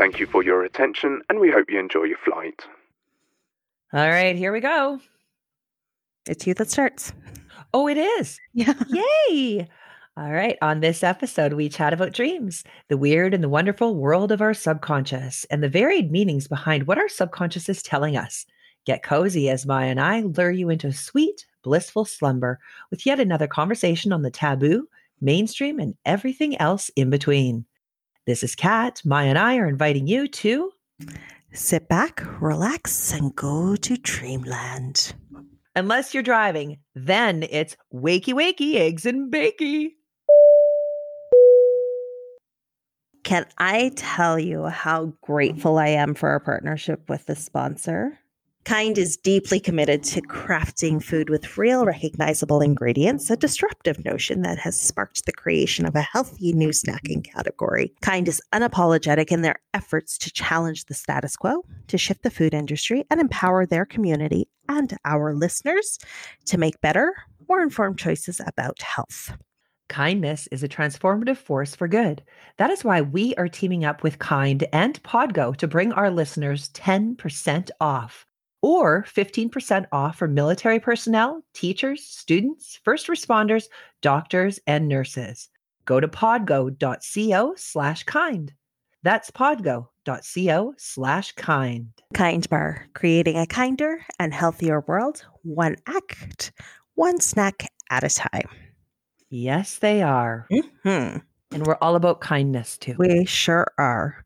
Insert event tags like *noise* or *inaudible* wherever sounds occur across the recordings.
Thank you for your attention, and we hope you enjoy your flight. All right, here we go. It's you that starts. Oh, it is. Yeah. *laughs* Yay! All right, on this episode, we chat about dreams, the weird and the wonderful world of our subconscious, and the varied meanings behind what our subconscious is telling us. Get cozy as Mya and I lure you into sweet, blissful slumber with yet another conversation on the taboo, mainstream, and everything else in between. This is Kat. Mya and I are inviting you to Sit back, relax, and go to dreamland. Unless you're driving, then it's wakey wakey eggs and bakey. Can I tell you how grateful I am for our partnership with the sponsor? Kind is deeply committed to crafting food with real recognizable ingredients, a disruptive notion that has sparked the creation of a healthy new snacking category. Kind is unapologetic in their efforts to challenge the status quo, to shift the food industry, and empower their community and our listeners to make better, more informed choices about health. Kindness is a transformative force for good. That is why we are teaming up with Kind and Podgo to bring our listeners 10% off or 15% off for military personnel, teachers, students, first responders, doctors, and nurses. Go to podgo.co slash kind. That's podgo.co slash kind. Kind Bar, creating a kinder and healthier world, one act, one snack at a time. Yes, they are. hmm And we're all about kindness too. We sure are.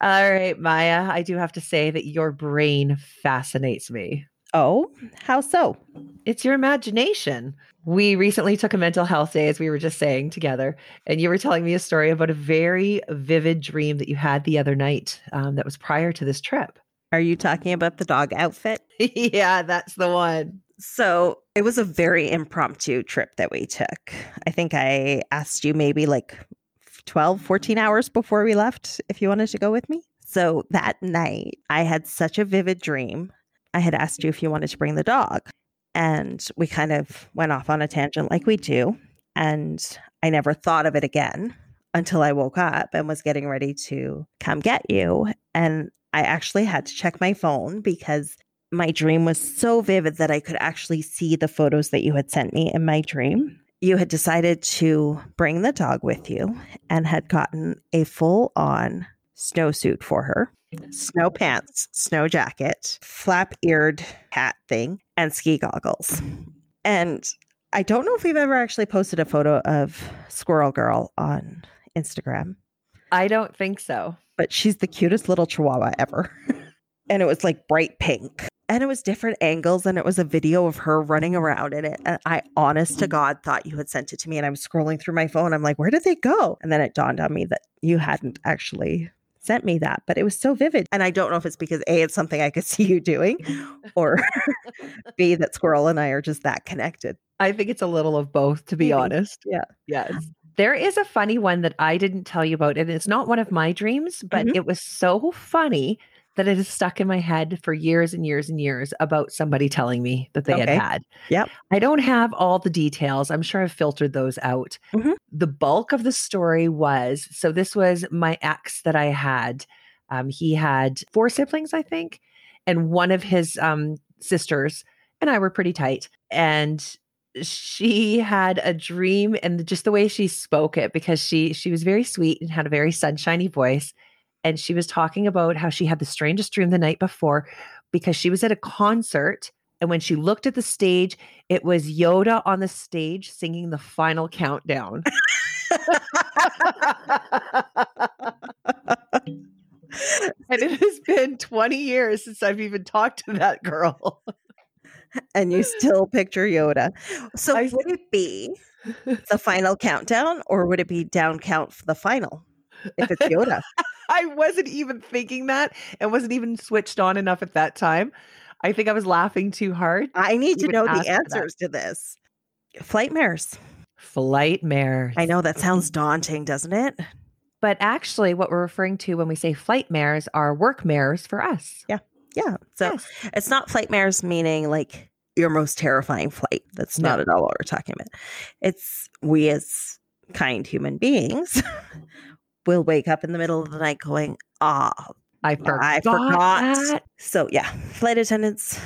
All right, Mya, I do have to say that your brain fascinates me. Oh, how so? It's your imagination. We recently took a mental health day, as we were just saying together, and you were telling me a story about a very vivid dream that you had the other night um, that was prior to this trip. Are you talking about the dog outfit? *laughs* yeah, that's the one. So it was a very impromptu trip that we took. I think I asked you maybe like 12, 14 hours before we left if you wanted to go with me. So that night, I had such a vivid dream. I had asked you if you wanted to bring the dog. And we kind of went off on a tangent like we do. And I never thought of it again until I woke up and was getting ready to come get you. And I actually had to check my phone because my dream was so vivid that I could actually see the photos that you had sent me in my dream. You had decided to bring the dog with you and had gotten a full on snowsuit for her snow pants, snow jacket, flap eared hat thing, and ski goggles. And I don't know if we've ever actually posted a photo of Squirrel Girl on Instagram, I don't think so. but she's the cutest little chihuahua ever. *laughs* and it was like bright pink. And it was different angles, and it was a video of her running around in it. And I, honest to God, thought you had sent it to me. And I'm scrolling through my phone. I'm like, where did they go? And then it dawned on me that you hadn't actually sent me that, but it was so vivid. And I don't know if it's because A, it's something I could *laughs* see you doing, *laughs* or *laughs* B, that Squirrel and I are just that connected. I think it's a little of both, to be Maybe. honest. Yeah. Yes. There is a funny one that I didn't tell you about, and it's not one of my dreams, but Mhm. it was so funny that it has stuck in my head for years and years and years about somebody telling me that they Okay. had had. Yep. I don't have all the details. I'm sure I've filtered those out. Mhm. The bulk of the story was so this was my ex that I had. Um, he had four siblings, I think, and one of his um, sisters and I were pretty tight. And she had a dream and just the way she spoke it because she she was very sweet and had a very sunshiny voice and she was talking about how she had the strangest dream the night before because she was at a concert and when she looked at the stage it was Yoda on the stage singing the final countdown *laughs* and it has been 20 years since I've even talked to that girl And you still picture Yoda. So I- would it be *laughs* the final countdown or would it be down count for the final if it's Yoda? *laughs* I wasn't even thinking that and wasn't even switched on enough at that time. I think I was laughing too hard. I need to know the answers to this. Flight mares. Flight mares. I know that sounds daunting, doesn't it? But actually, what we're referring to when we say flight mares are work mares for us. Yeah. Yeah. So Yes. it's not flight mares meaning like your most terrifying flight. That's No. not at all what we're talking about. It's we as kind human beings will wake up in the middle of the night going, ah, I forgot. I forgot. that. So yeah, flight attendants.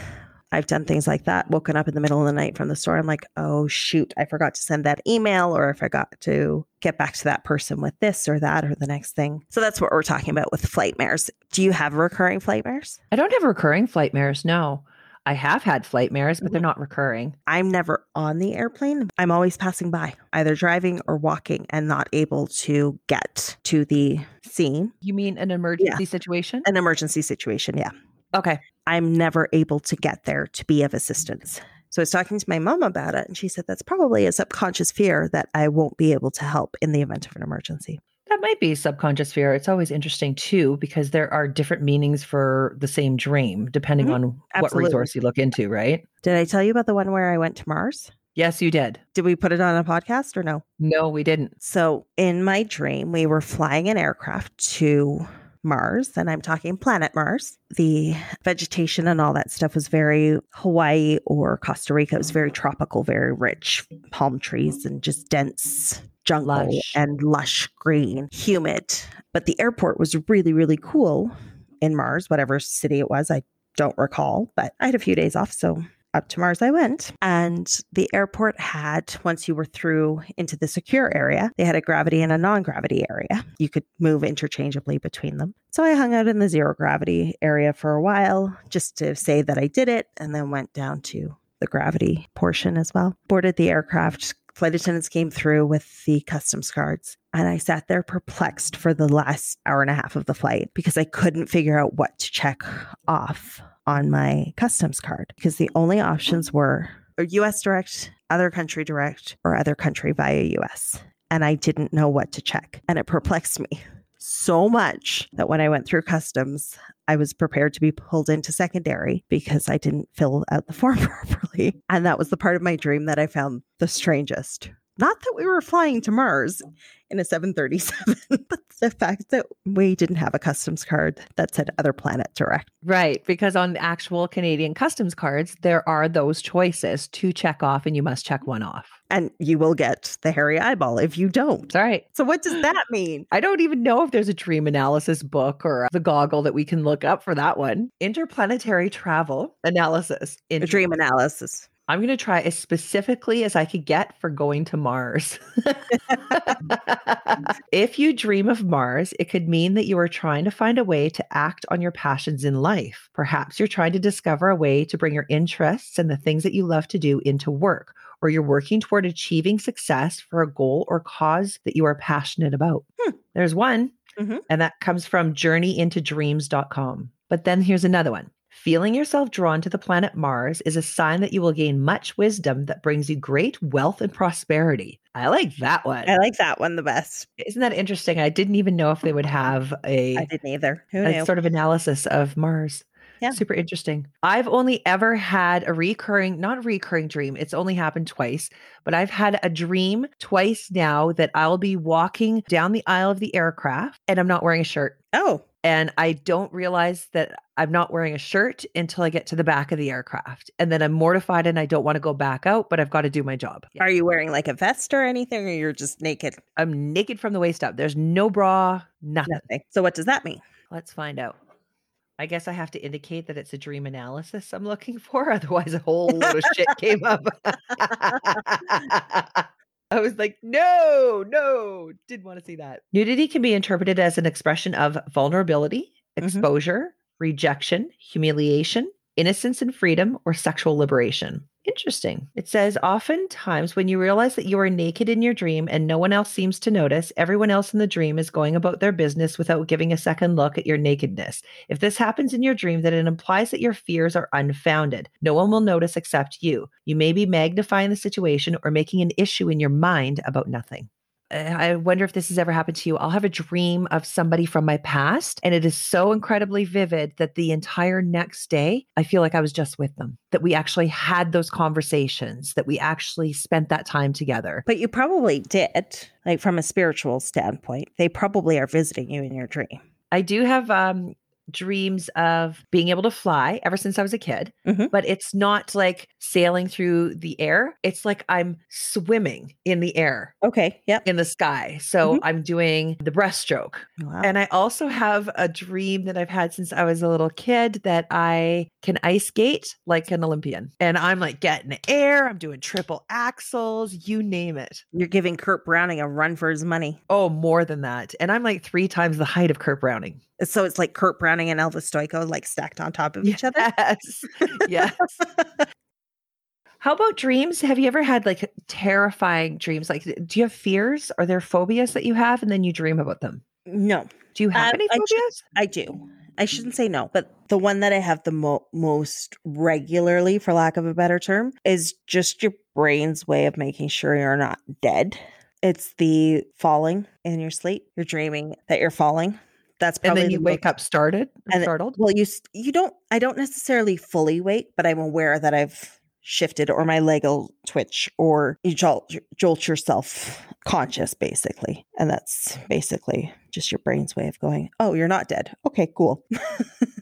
I've done things like that. Woken up in the middle of the night from the store. I'm like, oh shoot, I forgot to send that email, or if I forgot to get back to that person with this or that or the next thing. So that's what we're talking about with flight mares. Do you have recurring flight mares? I don't have recurring flight mares. No, I have had flight mares, but they're not recurring. I'm never on the airplane. I'm always passing by, either driving or walking, and not able to get to the scene. You mean an emergency situation? An emergency situation, yeah. Okay. I'm never able to get there to be of assistance. So I was talking to my mom about it, and she said that's probably a subconscious fear that I won't be able to help in the event of an emergency. That might be subconscious fear. It's always interesting too, because there are different meanings for the same dream, depending Mhm. on what Absolutely. resource you look into, right? Did I tell you about the one where I went to Mars? Yes, you did. Did we put it on a podcast or no? No, we didn't. So in my dream, we were flying an aircraft to Mars, and I'm talking planet Mars. The vegetation and all that stuff was very Hawaii or Costa Rica. It was very tropical, very rich palm trees and just dense jungle Lush. and lush green, humid. But the airport was really, really cool in Mars, whatever city it was. I don't recall, but I had a few days off. So up to Mars I went. And the airport had, once you were through into the secure area, they had a gravity and a non gravity area. You could move interchangeably between them. So I hung out in the zero gravity area for a while just to say that I did it and then went down to the gravity portion as well. Boarded the aircraft. Flight attendants came through with the customs cards. And I sat there perplexed for the last hour and a half of the flight because I couldn't figure out what to check off on my customs card because the only options were US direct, other country direct, or other country via US. And I didn't know what to check. And it perplexed me so much that when I went through customs, I was prepared to be pulled into secondary because I didn't fill out the *laughs* form properly. And that was the part of my dream that I found the strangest. Not that we were flying to Mars in a 737, *laughs* but the fact that we didn't have a customs card that said other planet direct. Right. Because on actual Canadian customs cards, there are those choices to check off, and you must check one off. And you will get the hairy eyeball if you don't. All right. So, what does that mean? I don't even know if there's a dream analysis book or the Google that we can look up for that one. Interplanetary travel analysis. Inter- dream analysis. I'm going to try as specifically as I could get for going to Mars. *laughs* if you dream of Mars, it could mean that you are trying to find a way to act on your passions in life. Perhaps you're trying to discover a way to bring your interests and the things that you love to do into work, or you're working toward achieving success for a goal or cause that you are passionate about. Hmm. There's one, Mhm. and that comes from journeyintodreams.com. But then here's another one. Feeling yourself drawn to the planet Mars is a sign that you will gain much wisdom that brings you great wealth and prosperity. I like that one. I like that one the best. Isn't that interesting? I didn't even know if they would have a, I didn't either. Who a knew? sort of analysis of Mars. Yeah. Super interesting. I've only ever had a recurring, not a recurring dream. It's only happened twice, but I've had a dream twice now that I'll be walking down the aisle of the aircraft and I'm not wearing a shirt. oh, And I don't realize that I'm not wearing a shirt until I get to the back of the aircraft. And then I'm mortified and I don't want to go back out, but I've got to do my job. are you wearing like a vest or anything, or you're just naked? I'm naked from the waist up. There's no bra, nothing. Nothing. So, what does that mean? Let's find out. I guess I have to indicate that it's a dream analysis I'm looking for. *laughs* Otherwise, a whole lot of shit came up. *laughs* I was like, no, no, didn't want to see that. Nudity can be interpreted as an expression of vulnerability, Mhm. exposure, rejection, humiliation, innocence and freedom, or sexual liberation. Interesting. It says oftentimes when you realize that you are naked in your dream and no one else seems to notice, everyone else in the dream is going about their business without giving a second look at your nakedness. If this happens in your dream, then it implies that your fears are unfounded. No one will notice except you. You may be magnifying the situation or making an issue in your mind about nothing. I wonder if this has ever happened to you. I'll have a dream of somebody from my past, and it is so incredibly vivid that the entire next day, I feel like I was just with them, that we actually had those conversations, that we actually spent that time together. But you probably did, like from a spiritual standpoint. They probably are visiting you in your dream. I do have um, dreams of being able to fly ever since I was a kid, Mhm. but it's not like sailing through the air. It's like I'm swimming in the air Okay. Yep. in the sky. So Mhm. I'm doing the breaststroke. Wow. And I also have a dream that I've had since I was a little kid that I can ice skate like an Olympian. And I'm like getting air, I'm doing triple axels, you name it. You're giving Kurt Browning a run for his money. Oh, more than that. And I'm like three times the height of Kurt Browning. So it's like Kurt Browning and Elvis Stojko like stacked on top of each other. Yes. yes. *laughs* How about dreams? Have you ever had like terrifying dreams? Like, do you have fears? Are there phobias that you have and then you dream about them? No, Do you have Uh, any I should- phobias? I do. I shouldn't say no, but the one that I have the mo- most regularly, for lack of a better term, is just your brain's way of making sure you're not dead. It's the falling in your sleep. You're dreaming that you're falling. That's and probably then you the wake most- up started, and startled. Well, you you don't. I don't necessarily fully wake, but I'm aware that I've shifted, or my leg will twitch, or you jolt, jolt yourself conscious, basically, and that's basically just your brain's way of going, "Oh, you're not dead. Okay, cool." *laughs*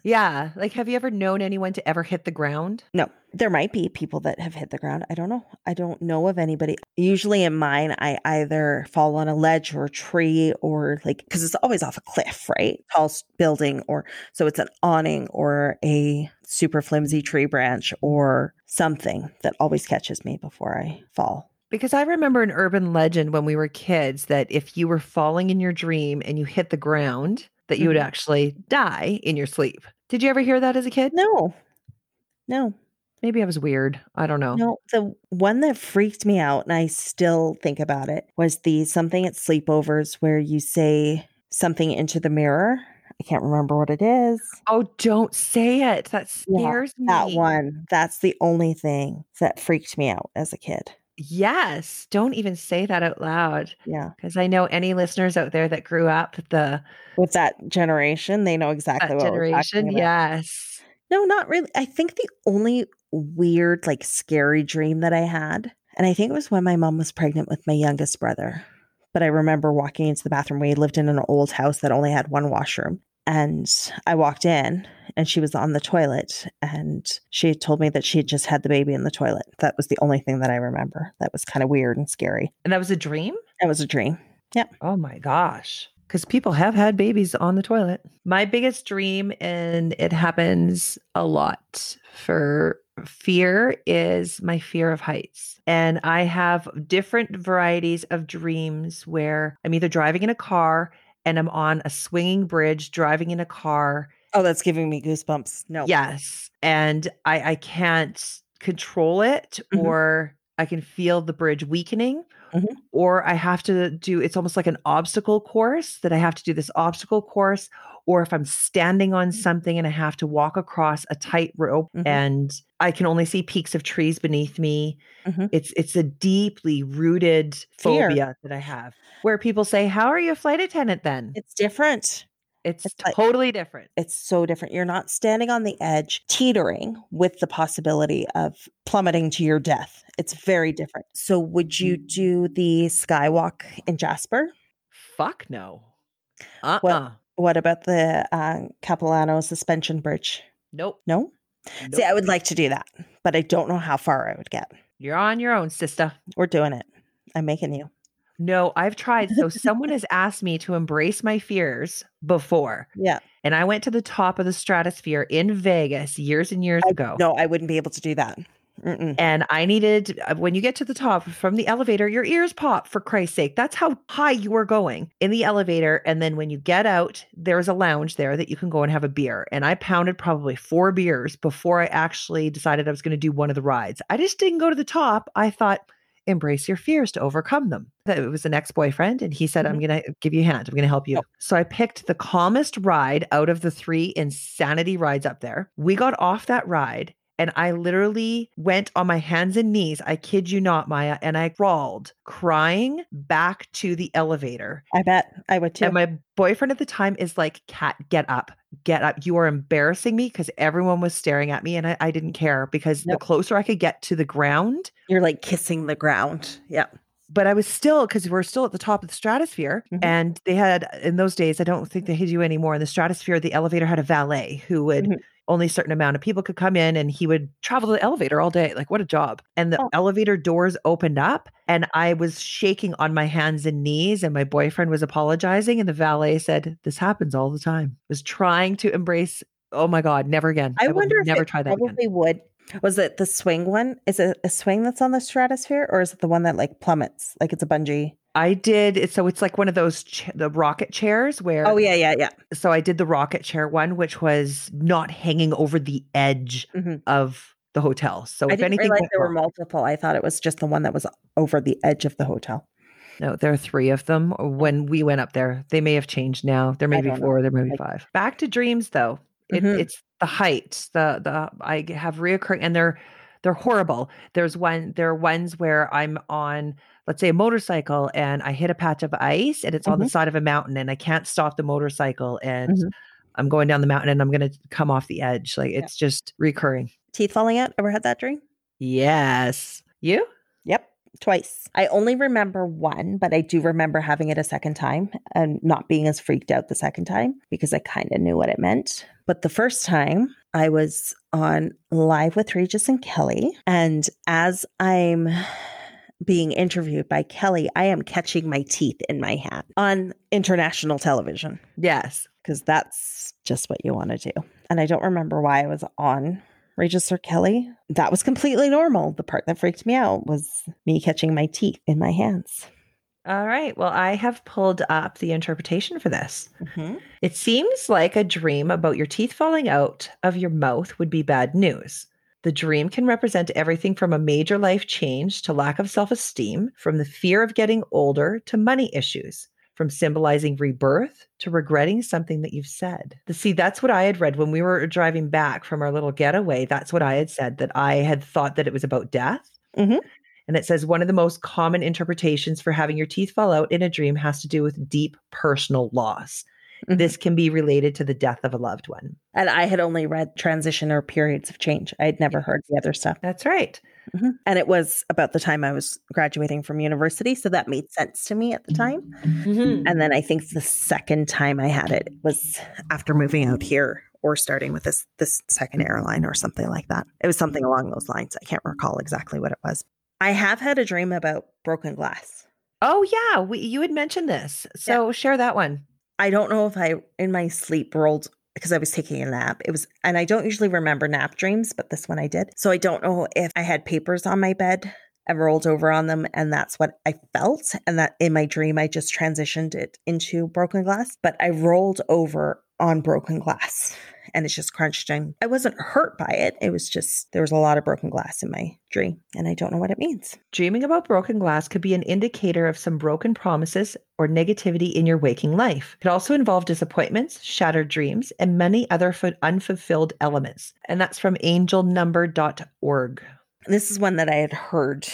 Yeah. Like, have you ever known anyone to ever hit the ground? no, there might be people that have hit the ground. I don't know. I don't know of anybody. Usually in mine, I either fall on a ledge or a tree, or like because it's always off a cliff, right? Tall building, or so it's an awning or a super flimsy tree branch or something that always catches me before I fall. Because I remember an urban legend when we were kids that if you were falling in your dream and you hit the ground, that you would Mhm. actually die in your sleep. Did you ever hear that as a kid? No, no, Maybe I was weird. I don't know. no. The one that freaked me out, and I still think about it, was the something at sleepovers where you say something into the mirror. I can't remember what it is. Oh, don't say it. That Yeah, scares me. That one. That's the only thing that freaked me out as a kid. Yes. Don't even say that out loud. Yeah. Because I know any listeners out there that grew up the With that generation, they know exactly that what generation. about. Yes. No, not really. I think the only weird, like scary dream that I had, and I think it was when my mom was pregnant with my youngest brother. But I remember walking into the bathroom. We lived in an old house that only had one washroom. And I walked in and she was on the toilet and she told me that she had just had the baby in the toilet. That was the only thing that I remember. That was kind of weird and scary. And that was a dream? It was a dream. Yeah. Oh my gosh. Because people have had babies on the toilet. My biggest dream, and it happens a lot for fear, is my fear of heights. And I have different varieties of dreams where I'm either driving in a car and I'm on a swinging bridge, driving in a car. Oh, that's giving me goosebumps. No. Yes. And I, I can't control it, Mhm. or I can feel the bridge weakening Mhm. or I have to do it's almost like an obstacle course that I have to do this obstacle course or if I'm standing on something and I have to walk across a tight rope Mhm. and I can only see peaks of trees beneath me. Mhm. It's it's a deeply rooted Fear. phobia that I have. Where people say, "How are you a flight attendant then?" It's different. It's, it's like- totally different. It's so different. You're not standing on the edge, teetering with the possibility of plummeting to your death. It's very different. So, would you do the skywalk in Jasper? Fuck no. Uh-uh. What about the uh, Capilano suspension bridge? Nope. No? nope. See, I would like to do that, but I don't know how far I would get. You're on your own, sister. We're doing it. I'm making you. No, I've tried. So someone *laughs* has asked me to embrace my fears before. Yeah. And I went to the top of the stratosphere in Vegas years and years ago. No, I wouldn't be able to do that. Mm-mm. And I needed, uh, when you get to the top from the elevator, your ears pop for Christ's sake. That's how high you are going in the elevator. And then when you get out, there's a lounge there that you can go and have a beer. And I pounded probably four beers before I actually decided I was going to do one of the rides. I just didn't go to the top. I thought, embrace your fears to overcome them. It was an ex boyfriend, and he said, mm-hmm. I'm going to give you a hand. I'm going to help you. Yep. So I picked the calmest ride out of the three insanity rides up there. We got off that ride. And I literally went on my hands and knees. I kid you not, Mya. And I crawled crying back to the elevator. I bet I would too. And my boyfriend at the time is like, Kat, get up, get up. You are embarrassing me because everyone was staring at me and I, I didn't care because Yep. the closer I could get to the ground, You're like kissing the ground. Yeah. but I was still because we're still at the top of the stratosphere, Mhm. and they had in those days. I don't think they do anymore. In the stratosphere, the elevator had a valet who would. Mhm. Only a certain amount of people could come in, and he would travel the elevator all day. Like, what a job! And the Oh. elevator doors opened up, and I was shaking on my hands and knees. And my boyfriend was apologizing, and the valet said, "This happens all the time." Was trying to embrace. Oh my God, never again! I will wonder if never try that again. probably would. Was it the swing one? Is it a swing that's on the stratosphere, or is it the one that like plummets, like it's a bungee? I did. So it's like one of those ch- the rocket chairs where. Oh yeah, yeah, yeah. so I did the rocket chair one, which was not hanging over the edge Mhm. of the hotel. So I if anything, there were multiple. I thought it was just the one that was over the edge of the hotel. no, there are three of them. When we went up there, they may have changed now. There may be don't know. four. There may be five. Back to dreams, though. It, Mhm. It's the height. The the I have reoccurring, and they're they're horrible. There's one. There are ones where I'm on, let's say, a motorcycle, and I hit a patch of ice, and it's on the side of a mountain, and I can't stop the motorcycle, and Mhm. I'm going down the mountain, and I'm going to come off the edge. Like it's just recurring. Teeth falling out. Ever had that dream? Yes. You? Yep, twice. I only remember one, but I do remember having it a second time and not being as freaked out the second time because I kind of knew what it meant. But the first time, I was on live with Regis and Kelly, and as I'm being interviewed by Kelly, I am catching my teeth in my hand on international television Yes. because that's just what you want to do. And I don't remember why I was on Regis or Kelly. That was completely normal. The part that freaked me out was me catching my teeth in my hands. All right. Well, I have pulled up the interpretation for this. Mm-hmm. It seems like a dream about your teeth falling out of your mouth would be bad news. The dream can represent everything from a major life change to lack of self esteem, from the fear of getting older to money issues, from symbolizing rebirth to regretting something that you've said. The, see, that's what I had read when we were driving back from our little getaway. That's what I had said, that I had thought that it was about death. Mhm. And it says one of the most common interpretations for having your teeth fall out in a dream has to do with deep personal loss. Mhm. This can be related to the death of a loved one. And I had only read transition or periods of change. I had never heard the other stuff. That's right. Mhm. And it was about the time I was graduating from university. So that made sense to me at the time. And then I think the second time I had it was after moving out here or starting with this this second airline or something like that. It was something along those lines. I can't recall exactly what it was. I have had a dream about broken glass. Oh, yeah. We, you had mentioned this. So share that one. I don't know if I in my sleep rolled because I was taking a nap. It was and I don't usually remember nap dreams, but this one I did. So I don't know if I had papers on my bed and rolled over on them and that's what I felt and that in my dream I just transitioned it into broken glass, but I rolled over on broken glass and it's just crunched and I wasn't hurt by it. It was just there was a lot of broken glass in my dream and I don't know what it means. Dreaming about broken glass could be an indicator of some broken promises or negativity in your waking life. It also involved disappointments, shattered dreams, and many other fu- unfulfilled elements. And that's from angelnumber.org. this is one that I had heard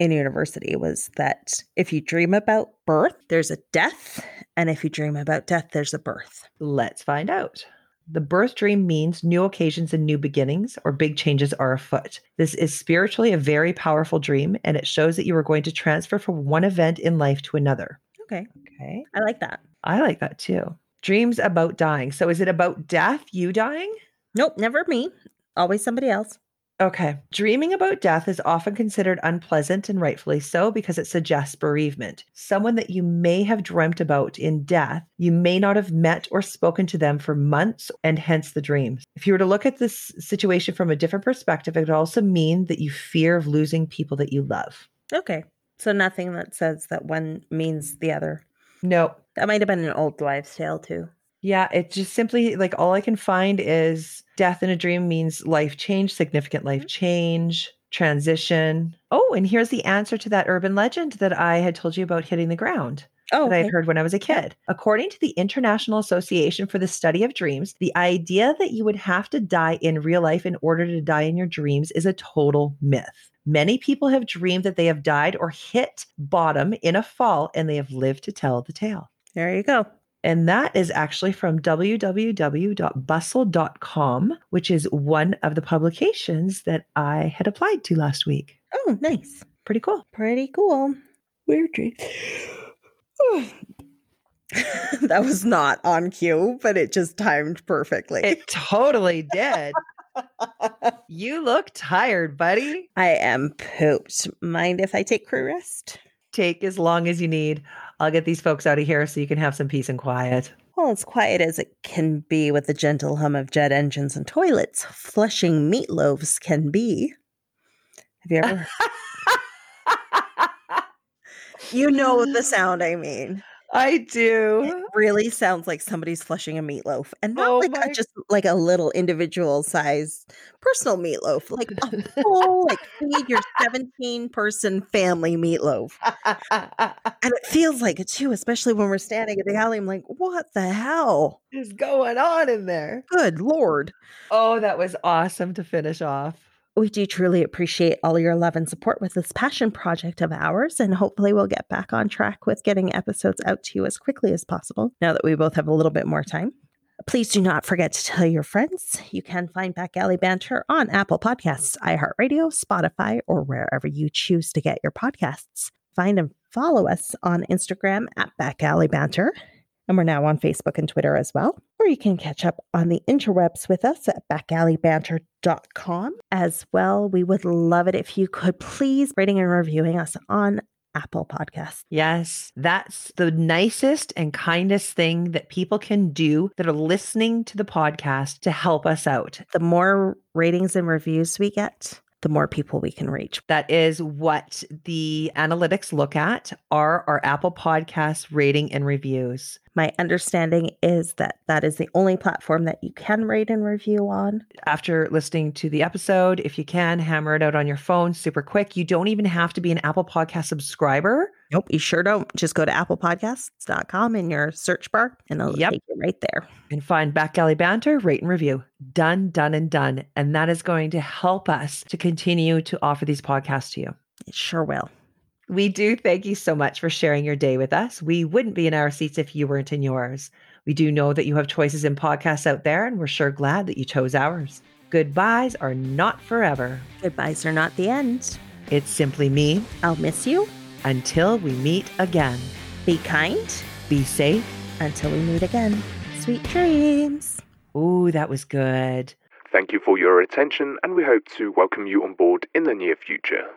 in university was that if you dream about birth, there's a death. And if you dream about death, there's a birth. Let's find out. The birth dream means new occasions and new beginnings, or big changes are afoot. This is spiritually a very powerful dream, and it shows that you are going to transfer from one event in life to another. Okay. Okay. I like that. I like that too. Dreams about dying. So is it about death, you dying? Nope, never me. Always somebody else. Okay. Dreaming about death is often considered unpleasant and rightfully so because it suggests bereavement. Someone that you may have dreamt about in death, you may not have met or spoken to them for months and hence the dreams. If you were to look at this situation from a different perspective, it would also mean that you fear of losing people that you love. Okay. So nothing that says that one means the other. No. That might have been an old wives' tale too. Yeah, it just simply like all I can find is death in a dream means life change, significant life mm-hmm. change, transition. Oh, and here's the answer to that urban legend that I had told you about hitting the ground. Oh, that I had heard when I was a kid. According to the International Association for the Study of Dreams, the idea that you would have to die in real life in order to die in your dreams is a total myth. Many people have dreamed that they have died or hit bottom in a fall and they have lived to tell the tale. there you go. And that is actually from www.bustle.com, which is one of the publications that I had applied to last week. Oh, nice. Pretty cool. Pretty cool. Weird dreams. *laughs* that was not on cue, but it just timed perfectly. It totally did. *laughs* you look tired, buddy. I am pooped. Mind if I take crew rest? Take as long as you need. I'll get these folks out of here so you can have some peace and quiet. Well, as quiet as it can be with the gentle hum of jet engines and toilets, flushing meatloaves can be. Have you ever? *laughs* you know the sound I mean. I It do. really sounds like somebody's flushing a meatloaf and not Oh like a, just like a little individual size personal meatloaf, like a full, like feed your 17 person family meatloaf. And it feels like it too, especially when we're standing at the alley. I'm like, what the hell? is going on in there? Good Lord. Oh, that was awesome to finish off. We do truly appreciate all your love and support with this passion project of ours, and hopefully we'll get back on track with getting episodes out to you as quickly as possible now that we both have a little bit more time. Please do not forget to tell your friends. You can find Back Alley Banter on Apple Podcasts, iHeartRadio, Spotify, or wherever you choose to get your podcasts. Find and follow us on Instagram at Back Alley Banter. And we're now on Facebook and Twitter as well. Or you can catch up on the interwebs with us at backalleybanter.com as well. We would love it if you could please rating and reviewing us on Apple Podcasts. Yes, that's the nicest and kindest thing that people can do that are listening to the podcast to help us out. The more ratings and reviews we get, the more people we can reach. That is what the analytics look at are our Apple Podcast rating and reviews. My understanding is that that is the only platform that you can rate and review on. After listening to the episode, if you can, hammer it out on your phone super quick. You don't even have to be an Apple Podcast subscriber. Nope, you sure don't. Just go to applepodcasts.com in your search bar and it'll Yep. take you right there. and find Back Alley Banter, rate and review. Done, done, and done. And that is going to help us to continue to offer these podcasts to you. It sure will. We do thank you so much for sharing your day with us. We wouldn't be in our seats if you weren't in yours. We do know that you have choices in podcasts out there, and we're sure glad that you chose ours. Goodbyes are not forever. Goodbyes are not the end. It's simply me I'll miss you. Until we meet again. Be kind Be safe. until we meet again. Sweet dreams. Ooh, that was good. Thank you for your attention, and we hope to welcome you on board in the near future.